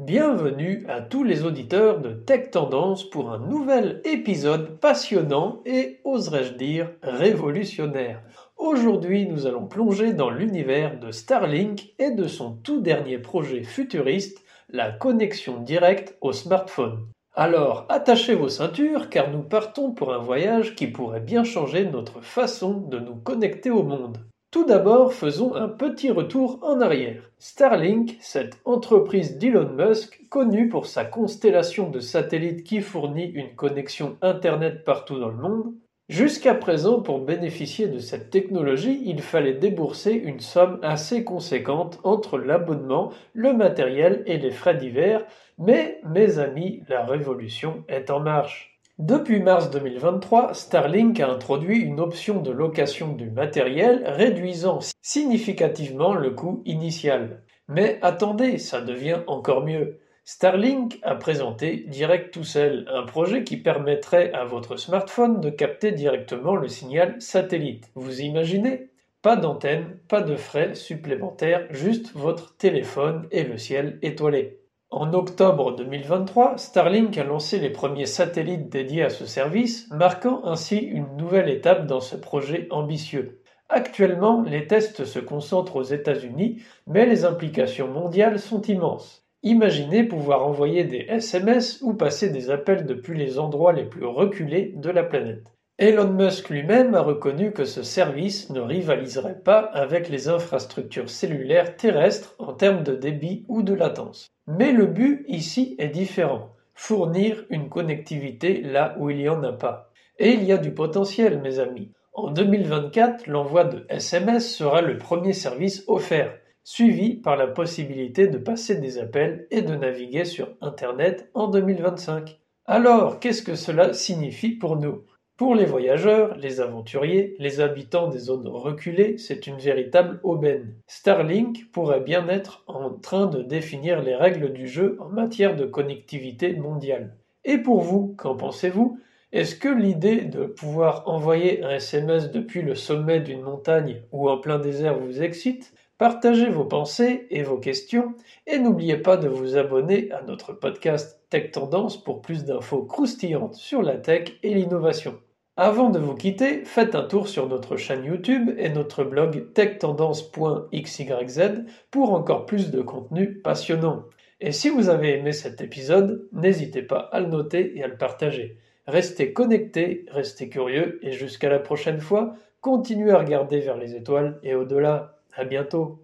Bienvenue à tous les auditeurs de Tech Tendance pour un nouvel épisode passionnant et, oserais-je dire, révolutionnaire. Aujourd'hui, nous allons plonger dans l'univers de Starlink et de son tout dernier projet futuriste, la connexion directe au smartphone. Alors, attachez vos ceintures car nous partons pour un voyage qui pourrait bien changer notre façon de nous connecter au monde. Tout d'abord, faisons un petit retour en arrière. Starlink, cette entreprise d'Elon Musk, connue pour sa constellation de satellites qui fournit une connexion Internet partout dans le monde, Jusqu'à présent, pour bénéficier de cette technologie, il fallait débourser une somme assez conséquente entre l'abonnement, le matériel et les frais divers, mais, mes amis, la révolution est en marche. Depuis mars 2023, Starlink a introduit une option de location du matériel réduisant significativement le coût initial. Mais attendez, ça devient encore mieux. Starlink a présenté Direct to Cell, un projet qui permettrait à votre smartphone de capter directement le signal satellite. Vous imaginez? Pas d'antenne, pas de frais supplémentaires, juste votre téléphone et le ciel étoilé. En octobre 2023, Starlink a lancé les premiers satellites dédiés à ce service, marquant ainsi une nouvelle étape dans ce projet ambitieux. Actuellement, les tests se concentrent aux États-Unis, mais les implications mondiales sont immenses. Imaginez pouvoir envoyer des SMS ou passer des appels depuis les endroits les plus reculés de la planète. Elon Musk lui-même a reconnu que ce service ne rivaliserait pas avec les infrastructures cellulaires terrestres en termes de débit ou de latence. Mais le but ici est différent, fournir une connectivité là où il n'y en a pas. Et il y a du potentiel, mes amis. En 2024, l'envoi de SMS sera le premier service offert, suivi par la possibilité de passer des appels et de naviguer sur Internet en 2025. Alors, qu'est-ce que cela signifie pour nous? Pour les voyageurs, les aventuriers, les habitants des zones reculées, c'est une véritable aubaine. Starlink pourrait bien être en train de définir les règles du jeu en matière de connectivité mondiale. Et pour vous, qu'en pensez-vous? Est-ce que l'idée de pouvoir envoyer un SMS depuis le sommet d'une montagne ou en plein désert vous excite? Partagez vos pensées et vos questions et n'oubliez pas de vous abonner à notre podcast Tech Tendance pour plus d'infos croustillantes sur la tech et l'innovation. Avant de vous quitter, faites un tour sur notre chaîne YouTube et notre blog techtendance.xyz pour encore plus de contenu passionnant. Et si vous avez aimé cet épisode, n'hésitez pas à le noter et à le partager. Restez connectés, restez curieux et jusqu'à la prochaine fois, continuez à regarder vers les étoiles et au-delà. À bientôt.